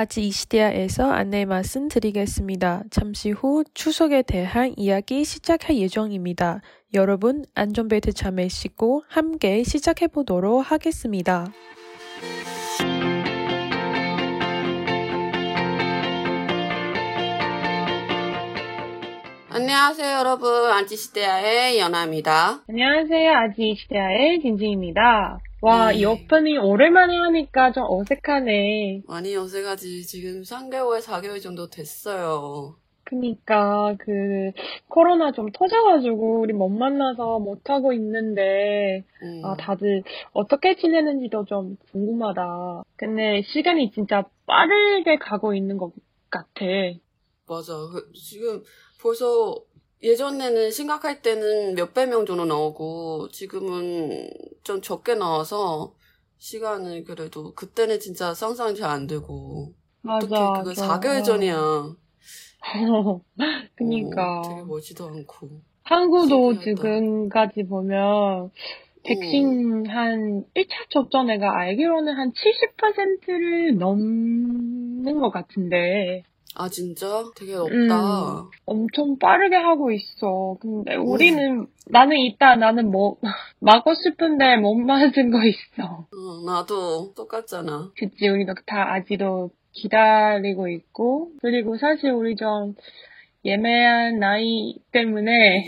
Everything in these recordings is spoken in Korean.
아직 이 시대에서 안내 말씀 드리겠습니다. 잠시 후 추석에 대한 이야기 시작할 예정입니다. 여러분 안전벨트 잘 매시고 함께 시작해 보도록 하겠습니다. 안녕하세요, 여러분. 안티시대아의 연아입니다. 안녕하세요. 아지시대아의 진지입니다. 와, 네. 이 오프닝 오랜만에 하니까 좀 어색하네. 많이 어색하지. 지금 3개월, 4개월 정도 됐어요. 그니까, 그, 코로나 좀 터져가지고, 우리 못 만나서 못하고 있는데, 음, 아, 다들 어떻게 지내는지도 좀 궁금하다. 근데 시간이 진짜 빠르게 가고 있는 것 같아. 맞아. 그, 지금 벌써 예전에는 심각할 때는 몇백 명 정도 나오고 지금은 좀 적게 나와서 시간을 그래도 그때는 진짜 상상이 잘 안 되고 맞아. 어떻게 그거 4개월 전이야. 그니까. 어, 되게 멀지도 않고. 한국도 신기하다. 지금까지 보면 백신 한 1차 접종 내가 알기로는 한 70%를 넘는 것 같은데 아 진짜? 되게 없다. 엄청 빠르게 하고 있어. 근데 우리는 나는 있다 나는 뭐 맞고 싶은데 못 맞은 거 있어. 어, 나도 똑같잖아. 그치 우리도 다 아직도 기다리고 있고 그리고 사실 우리 좀 예매한 나이 때문에.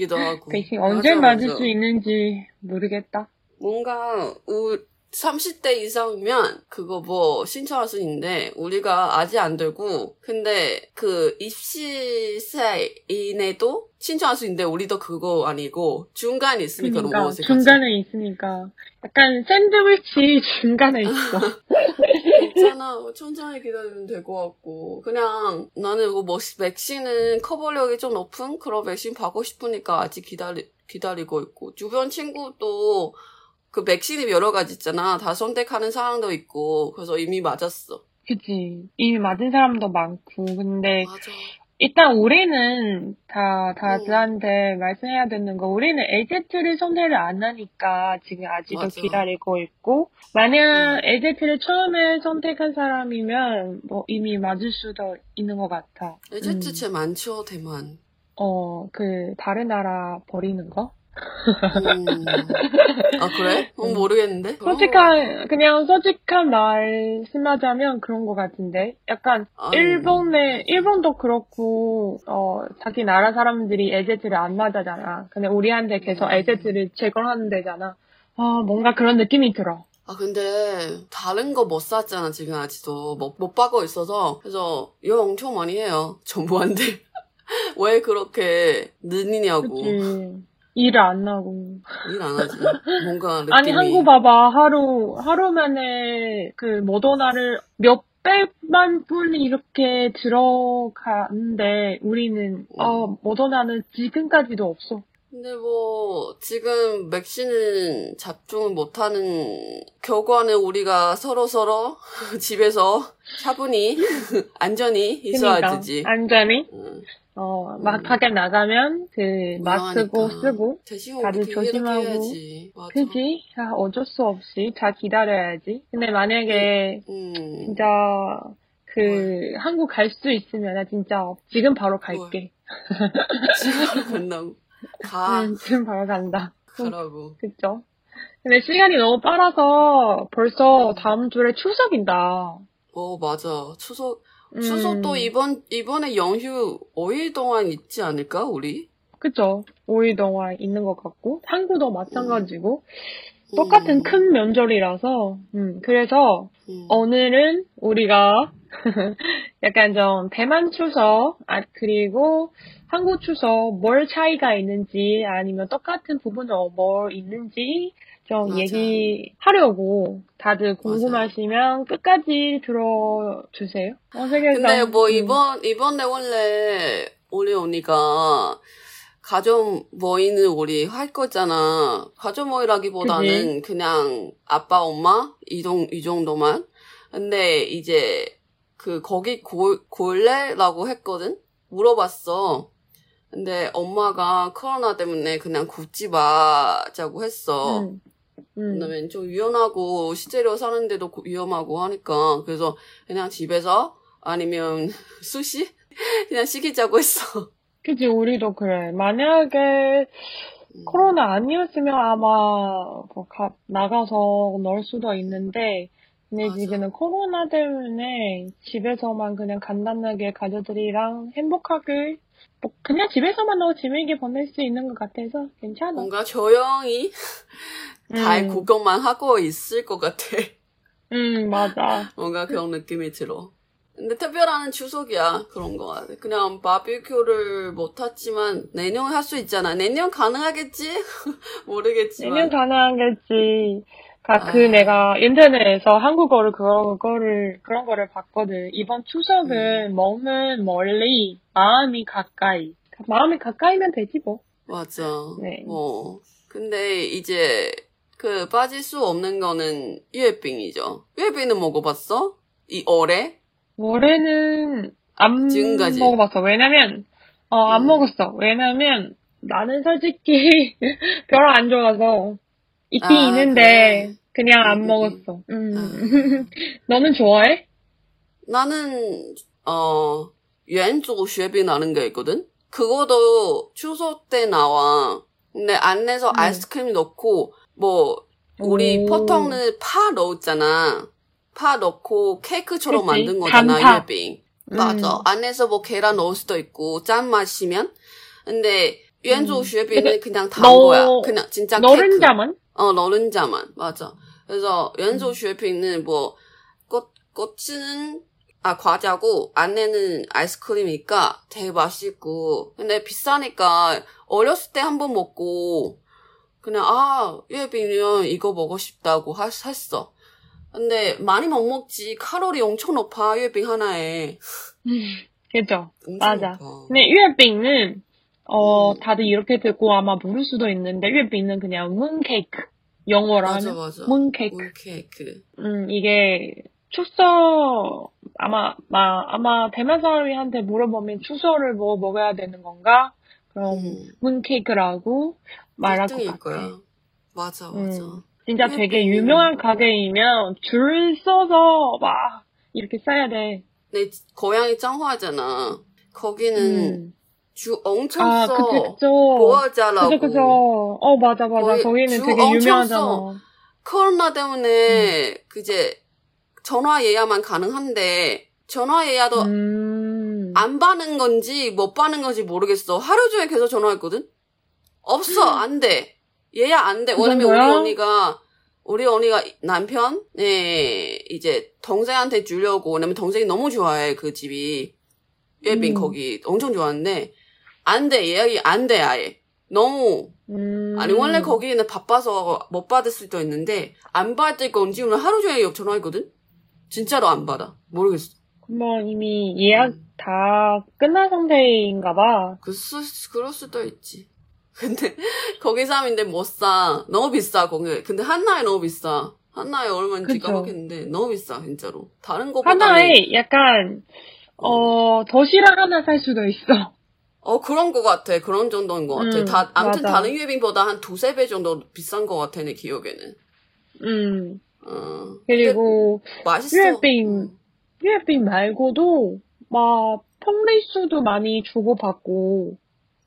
백신 언제 맞아, 맞을 맞아. 수 있는지 모르겠다. 뭔가 우 30대 이상이면 그거 뭐 신청할 수 있는데 우리가 아직 안 되고 근데 그 입시세 이내도 신청할 수 있는데 우리도 그거 아니고 중간에 있으니까 그러니까 너무 어색하지. 중간에 있으니까 약간 샌드위치 중간에 있어. 괜찮아. 천천히 기다리면 될 것 같고. 그냥 나는 이거 뭐 백신은 커버력이 좀 높은 그런 백신 받고 싶으니까 아직 기다리, 기다리고 있고. 주변 친구도 그 백신이 여러 가지 있잖아. 다 선택하는 사람도 있고. 그래서 이미 맞았어. 그치. 이미 맞은 사람도 많고. 근데 맞아. 일단 우리는 다 다들한테 말씀해야 되는 거 우리는 에제트를 선택을 안 하니까 지금 아직도 맞아. 기다리고 있고 만약 음. 에제트를 처음에 선택한 사람이면 뭐 이미 맞을 수도 있는 것 같아. 에제트 음. 제 많죠, 대만. 어, 그 다른 나라 버리는 거? 음. 아, 그래? 어, 모르겠는데. 솔직한, 그냥 솔직한 말씀하자면 그런 것 같은데. 약간, 아유. 일본에, 일본도 그렇고, 어, 자기 나라 사람들이 에제트를 안 맞아잖아. 근데 우리한테 계속 음. 에제트를 제공하는 데잖아. 아, 뭔가 그런 느낌이 들어. 아, 근데, 다른 거 못 샀잖아, 지금 아직도. 못, 못 받고 있어서. 그래서, 일 엄청 많이 해요. 정부한테. 왜 그렇게 느리냐고. 그치. 일을 안 하고. 일 안 하지. 뭔가 느낌이. 아니, 한국 봐봐. 하루, 하루 만에 그 모더나를 몇 백만 분이 이렇게 들어가는데, 우리는, 어, 모더나는 지금까지도 없어. 근데 뭐, 지금 맥신은 접종을 못하는 결과는 우리가 서로 서로 집에서 차분히, 안전히 있어야 그러니까, 되지. 안전히, 응. 어, 막 밖에 나가면 그 마스크 위험하니까. 쓰고, 다들 조심하고. 그지? 아, 어쩔 수 없이 잘 기다려야지. 근데 만약에 음. 진짜 그 한국 갈 수 있으면 나 진짜 지금 바로 갈게. 지금 간다고. 가. 응, 지금 바로 간다. 가라고. 그쵸? 근데 시간이 너무 빨라서 벌써 다음 주에 추석이다. 어, 맞아. 추석, 음, 추석도 이번, 이번에 연휴 5일 동안 있지 않을까, 우리? 그쵸? 5일 동안 있는 것 같고, 한국도 마찬가지고, 음. 똑같은 큰 명절이라서, 음, 그래서 음. 오늘은 우리가 약간 좀 대만 추석, 아, 그리고 한국 추석 뭘 차이가 있는지 아니면 똑같은 부분은 뭘 있는지 좀 맞아. 얘기하려고 다들 궁금하시면 끝까지 들어주세요. 어, 세계에서. 근데 뭐 음. 이번, 이번에 원래 우리 언니가 가족 모임을 우리 할 거잖아. 가족 모임이라기보다는 그냥 아빠, 엄마 이, 정, 이 정도만. 근데 이제 그 거기 골, 골래라고 했거든? 물어봤어. 근데 엄마가 코로나 때문에 그냥 굽지 마자고 했어. 음. 음. 왜냐면 좀 위험하고 실제로 사는데도 고- 위험하고 하니까 그래서 그냥 집에서 아니면 수시? 그냥 시키자고 했어. 그치, 우리도 그래. 만약에 음. 코로나 아니었으면 아마 뭐 가- 나가서 놀 수도 있는데, 근데 맞아. 지금은 코로나 때문에 집에서만 그냥 간단하게 가족들이랑 행복하게, 뭐 그냥 집에서만 너무 재미있게 보낼 수 있는 것 같아서 괜찮아. 뭔가 조용히 잘 음. 구경만 하고 있을 것 같아. 음, 맞아. 뭔가 그런 느낌이 들어. 근데 특별한 추석이야. 그런 거 같아. 그냥 바비큐를 못 했지만 내년 할 수 있잖아. 내년 가능하겠지? 모르겠지만. 내년 가능하겠지. 아, 그 아. 내가 인터넷에서 한국어를 그런 거를 그런 거를 봤거든. 이번 추석은 몸은 멀리, 마음이 가까이. 마음이 가까이면 되지 뭐. 맞아. 네. 뭐. 근데 이제 그 빠질 수 없는 거는 유해빙이죠. 유해빙은 먹어봤어? 이 올해? 올해는 안 지금까지. 먹어봤어. 왜냐면 어 안 음. 먹었어. 왜냐면 나는 솔직히 별로 안 좋아서 있긴 아, 있는데 그냥 음, 안 음, 먹었어. 음. 아. 너는 좋아해? 나는 어 유엔조 쉐빙이라는 게 있거든. 그거도 추석 때 나와. 근데 안에서 음. 아이스크림 넣고 뭐 우리 오. 보통은 파 넣었잖아. 파 넣고 케이크처럼 그치. 만든 거잖아 단파. 유해빙. 음. 맞아. 안에서 뭐 계란 넣을 수도 있고 짠 맛이면. 근데 유엔조 음. 쉐빙은 그냥 단 너- 거야. 그냥 진짜. 너른자만? 어, 너른자만. 맞아. 그래서 연소 음. 슈에핑은 뭐, 꽃, 꽃은, 아, 과자고, 안에는 아이스크림이니까 되게 맛있고, 근데 비싸니까, 어렸을 때 한 번 먹고, 그냥, 아, 유해빙이면 이거 먹고 싶다고 하- 했어. 근데 많이 못 먹지. 칼로리 엄청 높아, 유해빙 하나에. 그죠. 엄청 맞아. 높아. 근데 유해빙은 어 음. 다들 이렇게 듣고 아마 모를 수도 있는데 유해빙은 그냥 문케이크 영어로 맞아, 하면 맞아. 문케이크. 문케이크. 음 이게 추석 아마 마, 아마 대만 사람이한테 물어보면 추석을 뭐 먹어야 되는 건가? 그럼 음. 문케이크라고 말할 것 1등일 같아. 거야. 맞아, 음. 맞아. 진짜 유해빙은- 되게 유명한 가게이면 줄 서서 막 이렇게 써야 돼. 내 고향이 짱화잖아. 거기는 음. 주 엄청 아, 써. 그쵸, 그쵸. 보아자라고. 그죠, 그죠. 어, 맞아, 맞아. 거기는 주 되게 엄청 유명하잖아. 써. 코로나 때문에 그제 전화 예약만 가능한데 전화 예약도 음. 안 받는 건지 못 받는 건지 모르겠어. 하루 종일 계속 전화했거든. 없어, 안 돼. 예약 안 돼. 그 왜냐면 우리 정도야? 언니가 우리 언니가 남편 네 이제 동생한테 주려고 왜냐면 동생이 너무 좋아해 그 집이 예빈 음. 거기 엄청 좋아하는데 안 돼. 예약이 안 돼 아예. 너무 음. 아니 원래 거기는 바빠서 못 받을 수도 있는데 안 받을 건지 오늘 하루 종일 전화했거든. 진짜로 안 받아. 모르겠어. 뭐 이미 예약 다 끝난 상태인가 봐. 그 수, 그럴 수도 있지. 근데 거기 사람인데 못 사. 너무 비싸 거기. 근데 한나에 너무 비싸. 한나에 얼마인지 그쵸. 까먹겠는데 너무 비싸 진짜로. 다른 거보다는 하나에 약간, 어, 도시락 하나 살 수도 있어. 어 그런 거 같아. 그런 정도인 것 같아. 음, 다 아무튼 맞아. 다른 유해빙보다 한 두세 배 정도 비싼 것 같아 내 기억에는. 음. 어. 그리고 맛있어. 유해빙. 음. 유해빙 말고도 막 펑리수도 많이 주고 받고.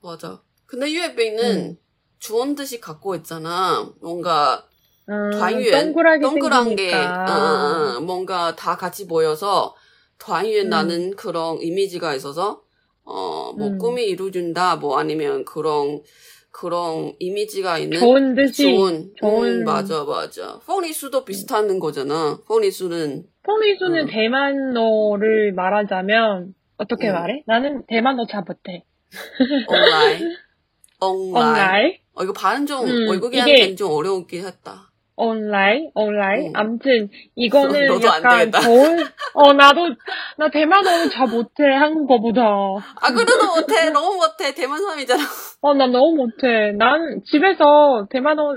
맞아. 근데 UFO는 주원 듯이 갖고 있잖아. 뭔가 아, 단위엔 동그란 게 아, 뭔가 다 같이 모여서 단위에 음. 나는 그런 이미지가 있어서 어뭐 음. 꿈이 이루어진다 뭐 아니면 그런 그런 이미지가 있는 좋은 듯이 음, 좋은, 좋은. 음, 맞아 맞아 펑리수도 음. 비슷한 거잖아 펑리수는 펑리수는 어. 대만어를 말하자면 어떻게 말해? 나는 대만어 잘 못해. 온라인 온라인? 어 이거 발음 좀 음, 외국인한테는 좀 어려웠긴 했다 온라인, 온라인. 음. 암튼 이거는 안 약간. 좋은. 어 나도 나 대만어는 잘 못해 한국어보다. 아 그래도 못해 너무 못해 대만 사람이잖아 어나 너무 못해. 난 집에서 대만어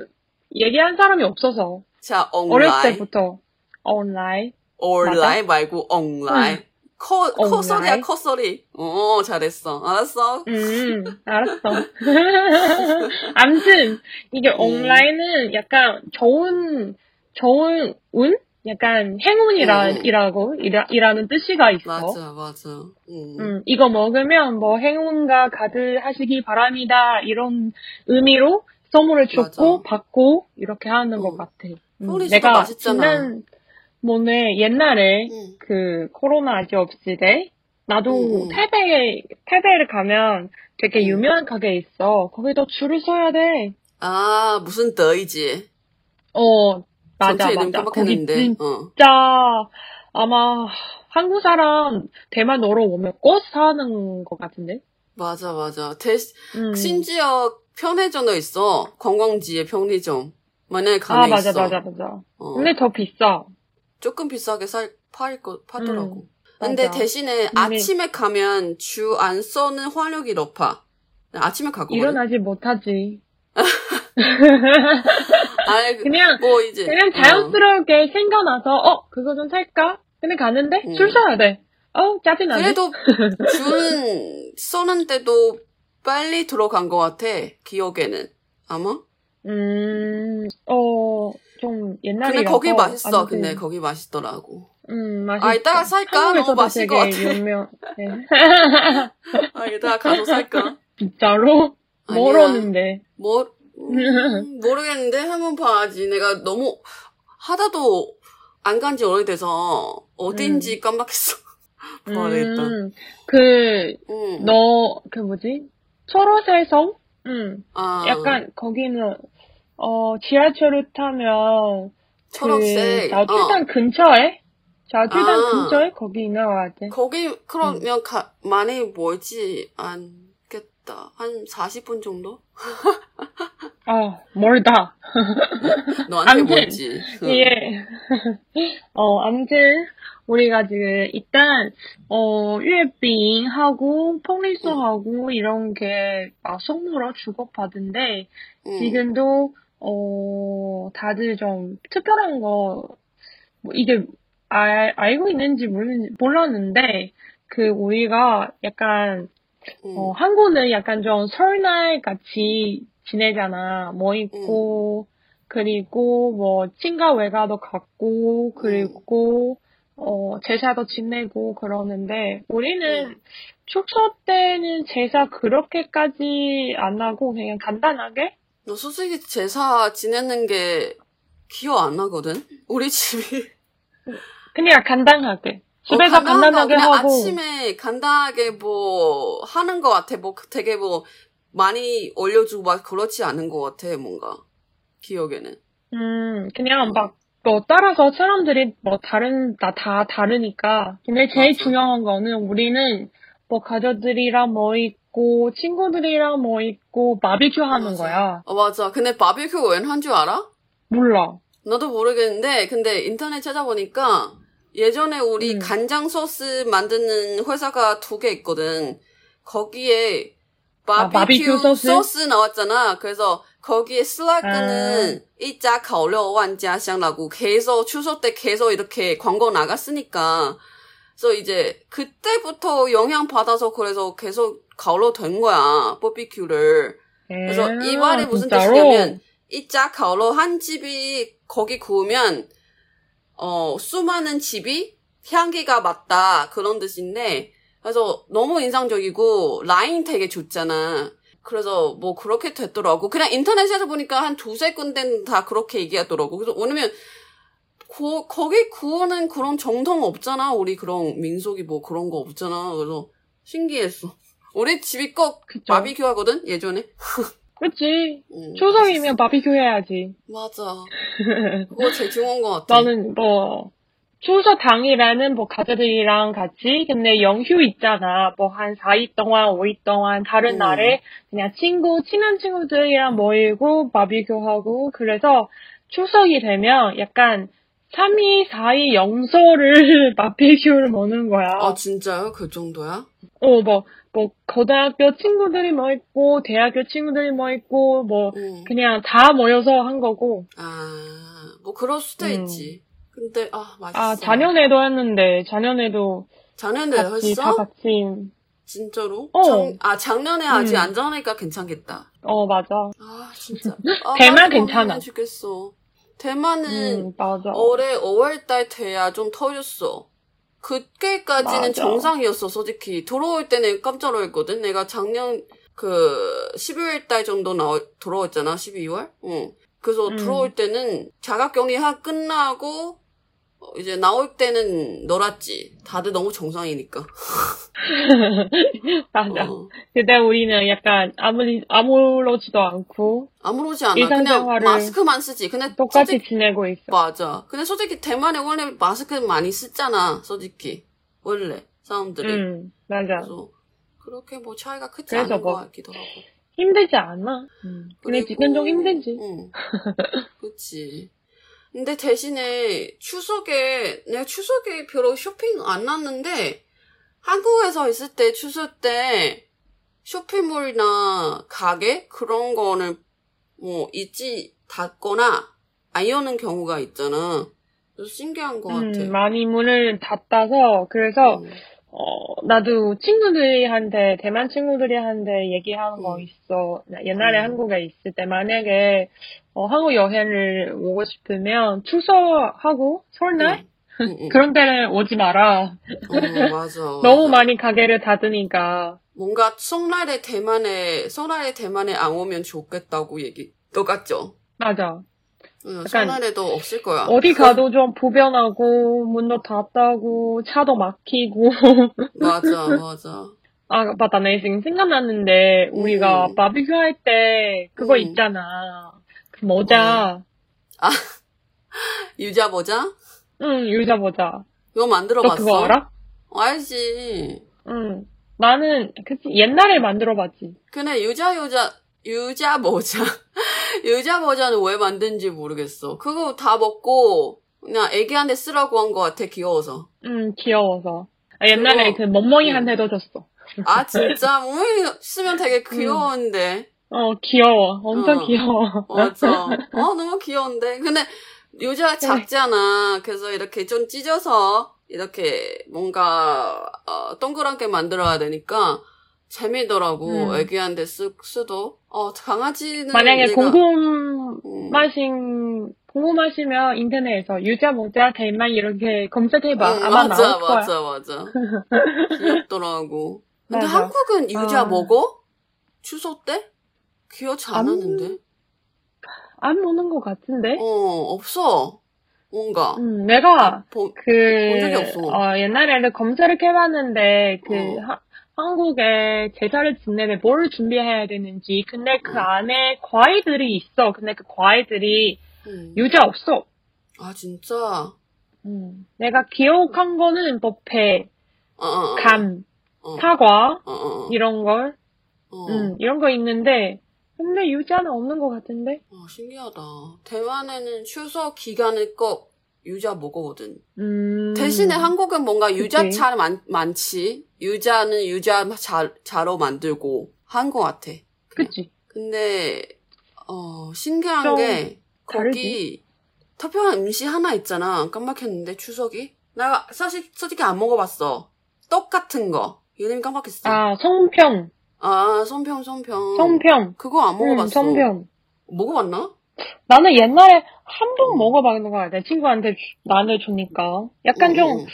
얘기한 사람이 없어서 자 어렸을 온라인 때부터 온라인. 온라인 말고 온라인. 커, 온라인. 커소리야, 커 소리. 어, 잘했어. 알았어. 음 알았어. 암튼 이게 음. 온라인은 약간 좋은 좋은 운 약간 행운이라, 음, 음. 이라고, 이라, 이라는 뜻이가 있어. 맞아, 맞아. 음. 음, 이거 먹으면 뭐 행운과 가득하시기 바랍니다. 이런 의미로 선물을 줬고, 맞아. 받고, 이렇게 하는 것 음. 같아. 음, 내가 맛있잖아. 지난, 뭐네, 옛날에 음. 그 코로나 아직 없을 때 나도 음, 음. 태베 태베를 가면 되게 음. 유명한 가게 있어. 거기도 줄을 서야 돼. 아, 무슨 더이지? 어 맞아 맞아. 거기. 진짜 어. 아마 한국 사람 대만 오러 오면 꼭 사는 것 같은데. 맞아, 맞아. 대, 음. 심지어 편의점도 있어. 관광지에 편의점. 만약에 아 가면 맞아 있어. 맞아 맞아. 어. 근데 더 비싸. 조금 비싸게 살, 팔 거, 팔더라고. 근데 음, 맞아. 대신에 근데- 아침에 가면 주 안 써는 활력이 높아. 아침에 가거든. 일어나지 못하지. 아니, 그- 그냥 뭐 이제. 그냥 어. 자연스럽게 생겨나서 어 그거 좀 살까? 근데 가는데 음. 줄 서야 돼. 어 짜증나네. 그래도 줄 써는데도 빨리 들어간 것 같아. 기억에는. 아마? 음, 어, 좀 옛날에. 근데 거기 맛있어. 근데 거기 맛있더라고. 음, 맛있어. 아, 이따가 살까? 너무 맛있을 것 같아. 유명. 네. 아, 이따가 가서 살까? 진짜로? 아니야. 멀었는데. 뭐, 음, 모르겠는데 한번 봐야지. 내가 너무 하다도 안 간 지 오래돼서 어딘지 깜빡했어. 봐야겠다. 음, 그, 응. 너, 그 뭐지? 초록새성? 음, 아, 약간 거기는, 어, 지하철을 타면, 초록색. 그, 자주단 근처에? 자주단 아. 근처에? 거기 같아. 어, 거기 그러면 가, 많이 멀지 않겠다. 한 40분 정도? 아, 멀다. 너한테 멀지. 응. 예. 어, 아무튼, 우리가 지금, 일단, 어, 유해빙하고, 펑리소하고, 이런 게, 막 선물로 주고받은데, 응. 지금도, 어, 다들 좀 특별한 거, 뭐, 이게, 알, 알고 있는지 모르는지, 몰랐는데, 그, 우리가 약간, 응. 어, 한국은 약간 좀 설날 같이 지내잖아. 뭐 있고, 그리고 뭐 친가 외가도 갔고, 그리고 어, 제사도 지내고 그러는데, 우리는 응. 축소 때는 제사 그렇게까지 안 하고 그냥 간단하게? 너 솔직히 제사 지내는 게 기억 안 나거든? 우리 집이. 그냥 간단하게. 집에서 어. 간단하게 그냥 하고. 아침에 간단하게 뭐 하는 것 같아. 뭐 되게 뭐 많이 올려주고 막 그렇지 않은 것 같아. 뭔가 기억에는. 음, 그냥 막, 뭐, 따라서 사람들이 뭐, 다른, 다, 다 다르니까. 근데 제일 맞아. 중요한 거는 우리는 뭐, 가족들이랑 뭐 있고, 친구들이랑 뭐 있고, 바비큐 하는 맞아. 거야. 어 맞아. 근데 바비큐 웬 한 줄 알아? 몰라. 나도 모르겠는데 근데 인터넷 찾아보니까 예전에 우리 음. 간장 소스 만드는 회사가 두 개 있거든. 거기에 아, 바비큐 바비큐 소스? 소스? 나왔잖아. 그래서 거기에 슬라그는 아. 이자 가오려 완자샹라고 계속 추석 때 계속 이렇게 광고 나갔으니까 그래서 이제 그때부터 영향 받아서 그래서 계속 가오려 된 거야. 바비큐를. 그래서 이 말이 무슨 아, 진짜로? 뜻이냐면 이자 가오로 한 집이 거기 구우면 어 수많은 집이 향기가 맞다 그런 뜻인데 그래서 너무 인상적이고 라인 되게 좋잖아. 그래서 뭐 그렇게 됐더라고. 그냥 인터넷에서 보니까 한 두세 군데는 다 그렇게 얘기하더라고. 그래서 왜냐면 고, 거기 구우는 그런 정통 없잖아. 우리 그런 민속이 뭐 그런 거 없잖아. 그래서 신기했어. 우리 집이 꼭 그쵸. 바비큐 하거든 예전에. 그치. 음, 추석이면 바비큐 해야지. 맞아. 그거 제일 중요한 것 같아. 나는 뭐, 추석 당일에는 뭐 가족들이랑 같이, 근데 연휴 있잖아. 뭐 한 4일 동안, 5일 동안, 다른 음. 날에 그냥 친구, 친한 친구들이랑 모이고, 바비큐 하고, 그래서 추석이 되면 약간 3일, 4일 영서를 바비큐를 먹는 거야. 아 진짜요? 그 정도야? 어, 뭐, 뭐, 고등학교 친구들이 뭐 있고, 대학교 친구들이 뭐 있고, 뭐, 응. 그냥 다 모여서 한 거고. 아, 뭐 그럴 수도 음. 있지. 근데 아 맛있어. 아, 작년에도 했는데, 작년에도 작년에 같이, 다 했어? 같이, 진짜로? 어. 작, 아 작년에 아직 음. 안 전하니까 괜찮겠다. 어, 맞아. 아 진짜. 아, 대만 괜찮아. 좋겠어. 대만은 음. 올해 5월달 돼야 좀 터졌어. 그때까지는 맞아. 정상이었어, 솔직히. 들어올 때는 깜짝 놀랐거든. 내가 작년 그 12월달 정도 나올 들어왔잖아, 12월. 응. 그래서 음. 들어올 때는 자가격리 하 끝나고 어, 이제 나올 때는 놀았지. 다들 너무 정상이니까. 맞아. 어. 그때 우리는 약간 아무리 아무렇지도 않고 아무렇지 않아. 그냥 마스크만 쓰지. 근데 똑같이 솔직히- 지내고 있어. 맞아. 근데 솔직히 대만에 원래 마스크 많이 쓰잖아. 솔직히 원래 사람들이. 음, 맞아. 그래서 그렇게 뭐 차이가 크지 않은 뭐- 것 같기도 하고. 힘들지 않아? 음. 근데 지금 좀 힘들지. 응. 그치. 근데 대신에 추석에, 내가 추석에 별로 쇼핑 안 났는데, 한국에서 있을 때 추석 때 쇼핑몰이나 가게? 그런 거는 뭐 있지, 닫거나 안 여는 경우가 있잖아. 신기한 것 같아. 음, 많이 문을 닫아서 그래서 음. 어, 나도 친구들이한테, 대만 친구들이한테 얘기하는 거 음. 있어. 나 옛날에 음. 한국에 있을 때 만약에, 어, 한국 여행을 오고 싶으면 추석하고 설날? 응, 응. 그런 때는 오지 마라. 어, 맞아. 너무. 많이 가게를 닫으니까. 뭔가 설날에 대만에 설날에 대만에 안 오면 좋겠다고 얘기 똑같죠. 맞아. 응, 약간 설날에도 없을 거야. 어디 가도 좀 보변하고, 문도 닫다고, 차도 막히고. 맞아, 맞아. 아, 맞다. 내 지금 생각났는데, 우리가 음. 바비큐 할 때 그거 음. 있잖아. 그 모자. 유자 모자? 응, 유자 모자. 이거 만들어 너 봤어? 그거 알아? 알지. 응. 나는, 그치, 옛날에 만들어봤지. 근데 유자 유자 유자 모자 유자 모자는 왜 만든지 모르겠어. 그거 다 먹고 그냥 애기한테 쓰라고 한 것 같아 귀여워서. 응, 귀여워서. 아, 옛날에 그거- 그 멍멍이한테도 줬어. 아 진짜 뭐 쓰면 되게 귀여운데. 어, 귀여워. 엄청 어. 귀여워. 맞아. 어, 너무 귀여운데. 근데 유자가 네. 작잖아. 그래서 이렇게 좀 찢어서 이렇게 뭔가 어, 동그랗게 만들어야 되니까 재미더라고. 음. 애기한테 쓰, 쓰도. 어, 강아지는 만약에 내가- 궁금하신, 음. 궁금하시면 인터넷에서 유자 모자 대만 이렇게 검색해봐. 응, 아마 맞아, 나올 거야. 맞아, 맞아. 귀엽더라고. 근데 맞아. 한국은 유자 아. 먹어? 추석 때? 귀엽지 안- 않았는데? 안 먹는 것 같은데? 어, 없어. 뭔가. 음, 내가 보- 그, 적이 없어. 어, 옛날에는 검색을 해봤는데, 그, 어. 하- 한국에 제사를 지내면 뭘 준비해야 되는지, 근데 그 어. 안에 과일들이 있어. 근데 그 과일들이 음. 유자 없어. 아, 진짜? 음, 내가 기억한 거는 뭐 배, 어, 어, 어. 감, 어. 사과. 이런 걸, 어. 음, 이런 거 있는데, 근데 유자는 없는 것 같은데? 어, 신기하다. 대만에는 추석 기간에 꼭 유자 먹거든. 음. 대신에 한국은 뭔가 유자 그치. 차 많, 많지. 유자는 유자 자, 자로 만들고 한 것 같아. 그치. 근데 어 신기한 좀게 거기? 특별한 음식 하나 있잖아. 깜빡했는데 추석이. 내가 사실 솔직히 안 먹어봤어. 떡 같은 거. 이름이 깜빡했어. 아, 아, 성평. 손평 손평. 성평. 그거 안 응, 먹어봤어. 성평. 먹어봤나? 나는 옛날에 한번 음. 먹어봤는 것 같아. 친구한테 주- 나눠주니까. 약간 응, 좀, 응,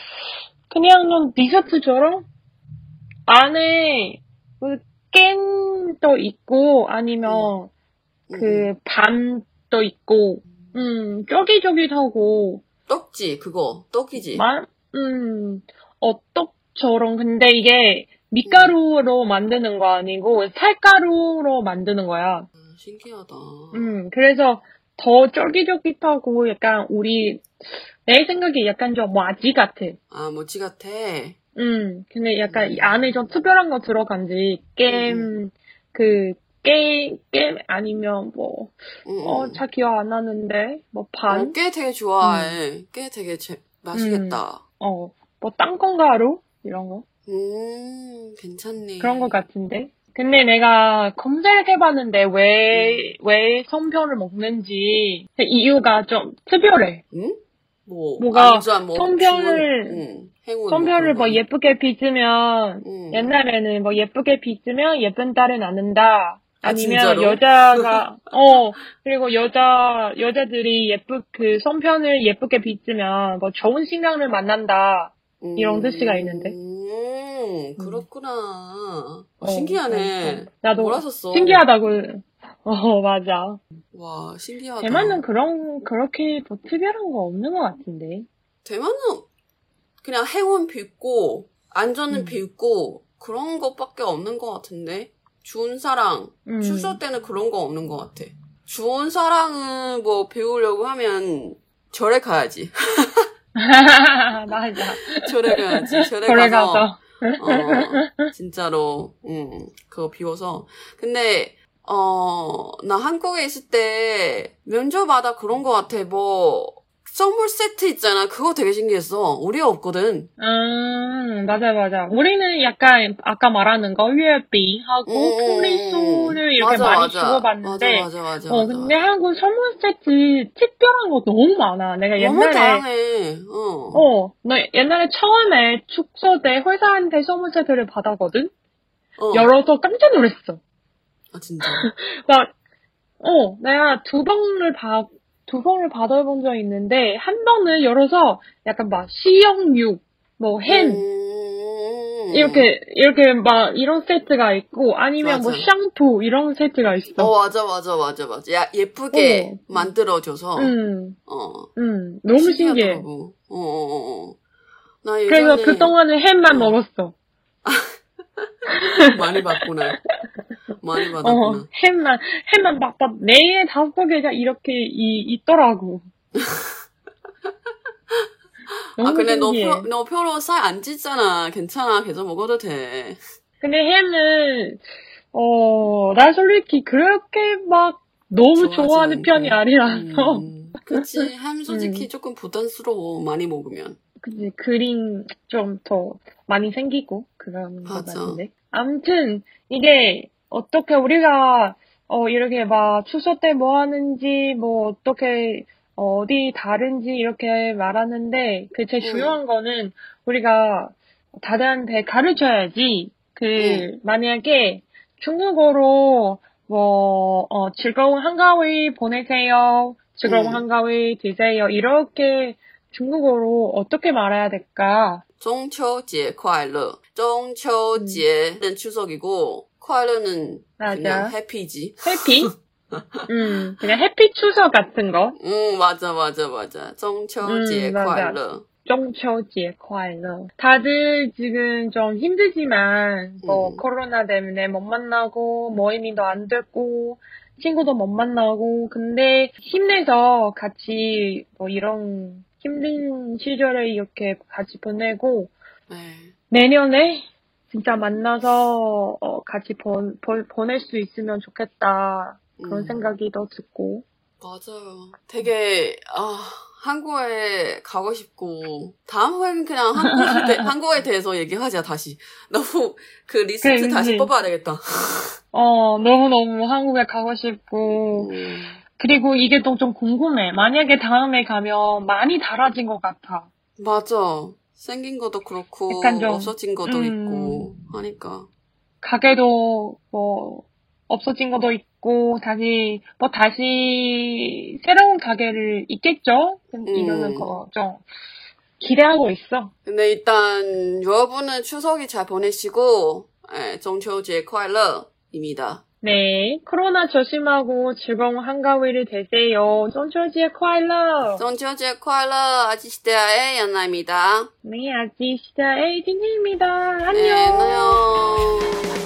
그냥 좀 디저트처럼? 안에, 그 깬도 있고, 아니면, 응, 응. 그, 밤도 있고, 음, 쫄깃쫄깃하고, 떡지 그거 떡이지. 마, 음, 어 떡처럼. 근데 이게 밀가루로 만드는 거 아니고, 살가루로 만드는 거야. 아, 신기하다. 음, 그래서 더 쫄깃쫄깃하고 약간 우리, 내 생각에 약간 좀 와지 같아. 아 모찌 같아. 음, 근데 약간 이 안에 좀 특별한 거 들어간지, 겜, 그, 깨, 깨, 아니면 뭐, 응, 응. 어, 잘 기억 안 나는데, 뭐, 어, 되게 좋아해. 깨 되게 제, 맛있겠다. 어, 뭐, 땅콩가루? 이런 거? 음, 괜찮네. 그런 것 같은데. 근데 내가 검색해봤는데 왜, 왜 성편을 먹는지 이유가 좀 특별해. 응? 뭐, 뭐가 뭐, 주문, 응. 성편을 뭐, 뭐 예쁘게 빚으면, 응. 옛날에는 뭐 예쁘게 빚으면 예쁜 딸은 낳는다. 아니면 진짜로? 여자가 어 그리고 여자 여자들이 예쁘 그 손편을 예쁘게 빗으면 뭐 좋은 신랑을 만난다 이런 뜻이가 있는데. 음, 그렇구나. 어, 신기하네. 어, 나도 썼어? 신기하다고 어 맞아 와, 신기하다. 대만은 그런 그렇게 뭐 특별한 거 없는 것 같은데 대만은 그냥 행운 빚고, 안전은 음. 빚고, 그런 것밖에 없는 것 같은데? 좋은 사랑. 음. 추석 때는 그런 거 없는 것 같아. 좋은 사랑은 뭐 배우려고 하면 절에 가야지. 맞아 절에 가야지. 절에 거래 가서. 가서 어, 진짜로, 음, 그거 비워서. 근데, 어, 나 한국에 있을 때 면접마다 그런 거 같아. 뭐, 선물 세트 있잖아. 그거 되게 신기했어. 우리 없거든. 음, 맞아, 맞아. 우리는 약간, 아까 말하는 거, 유해빙하고, 음, 풍리수를 이렇게 맞아, 많이 맞아. 주고받는데, 맞아, 맞아, 맞아. 어. 근데 한국 선물 세트 특별한 거 너무 많아. 내가 옛날에, 다양해. 어. 어, 나 옛날에 처음에 축소 때 회사한테 선물 세트를 받았거든? 어. 열어서 깜짝 놀랐어. 아, 진짜. 막, 어, 내가 두 번을 받, 두 번을 받아본 적 있는데, 한 번은 열어서 약간 막 시영육, 뭐 햄, 음. 이렇게, 이렇게 막 이런 세트가 있고, 아니면 뭐 맞아. 샴푸 이런 세트가 있어. 어, 맞아, 맞아, 맞아, 맞아. 야, 예쁘게 어. 만들어줘서. 음, 어. 음, 너무 신기해. 신기하더라고. 어, 어, 어, 어. 나 예전에 그래서 그 동안은 햄만 어. 먹었어. 많이 받구나. 많이 어, 받았구나. 햄만, 햄만 막, 막, 네 개, 다섯 개가 이렇게 이, 있더라고. 아, 근데 너, 신기해. 표, 너 표로 살안 찌잖아. 괜찮아. 계속 먹어도 돼. 근데 햄은, 어, 나 솔직히 그렇게 막 너무 좋아하는 않고. 편이 아니라서. 음, 그치. 햄 솔직히 조금 부담스러워. 많이 먹으면. 그치, 그림 좀더 많많이 생기고, 그런 거 맞아. 같은데. 아무튼, 이게, 어떻게 우리가, 어, 이렇게 막, 추석 때 뭐 하는지, 뭐, 어떻게, 어, 어디 다른지 이렇게 말하는데, 그 제일 응. 중요한 거는, 우리가 다들한테 가르쳐야지, 그, 응. 만약에 중국어로, 뭐, 어, 즐거운 한가위 보내세요. 즐거운 응. 한가위 드세요. 이렇게 중국어로 어떻게 말해야 될까? 中秋节快乐. 中秋节는 추석이고, 快乐는 맞아. 그냥 해피지. 해피? 음, 그냥 해피 추석 같은 거. 응, 맞아, 맞아, 맞아. 中秋节 음, 맞아. 快乐. 中秋节快乐. 다들 지금 좀 힘들지만, 뭐, 음. 코로나 때문에 못 만나고, 모임이 더 안 됐고, 친구도 못 만나고, 근데 힘내서 같이 뭐 이런 힘든 시절을 이렇게 같이 보내고, 네. 내년에 진짜 만나서 어, 같이 보, 보, 보낼 수 있으면 좋겠다. 그런 음. 생각이 더 듣고. 맞아요. 되게, 아, 한국에 가고 싶고, 다음 회는 그냥 한국에, 대- 한국에 대해서 얘기하자, 다시. 너무 그 리스트 그래, 다시 그치. 뽑아야 되겠다. 어, 너무 너무 한국에 가고 싶고. 음, 그리고 이게 또 좀 궁금해. 만약에 다음에 가면 많이 달라진 것 같아. 맞아. 생긴 것도 그렇고, 약간 좀, 없어진 것도 음. 있고, 하니까. 가게도 뭐 없어진 것도 있고 다시 뭐 다시 새로운 가게를 있겠죠? 이거는 거 좀 기대하고 있어. 근데 일단, 여러분은 추석이 잘 보내시고, 예, 中秋节快乐입니다. 네, 코로나 조심하고 즐거운 한가위를 되세요. 쫀쫄지의 콰일러! 쫀쫄지의 콰일러, 아지시다의 연나입니다. 네, 아지시다의 디니입니다. 안녕! 네, 안녕!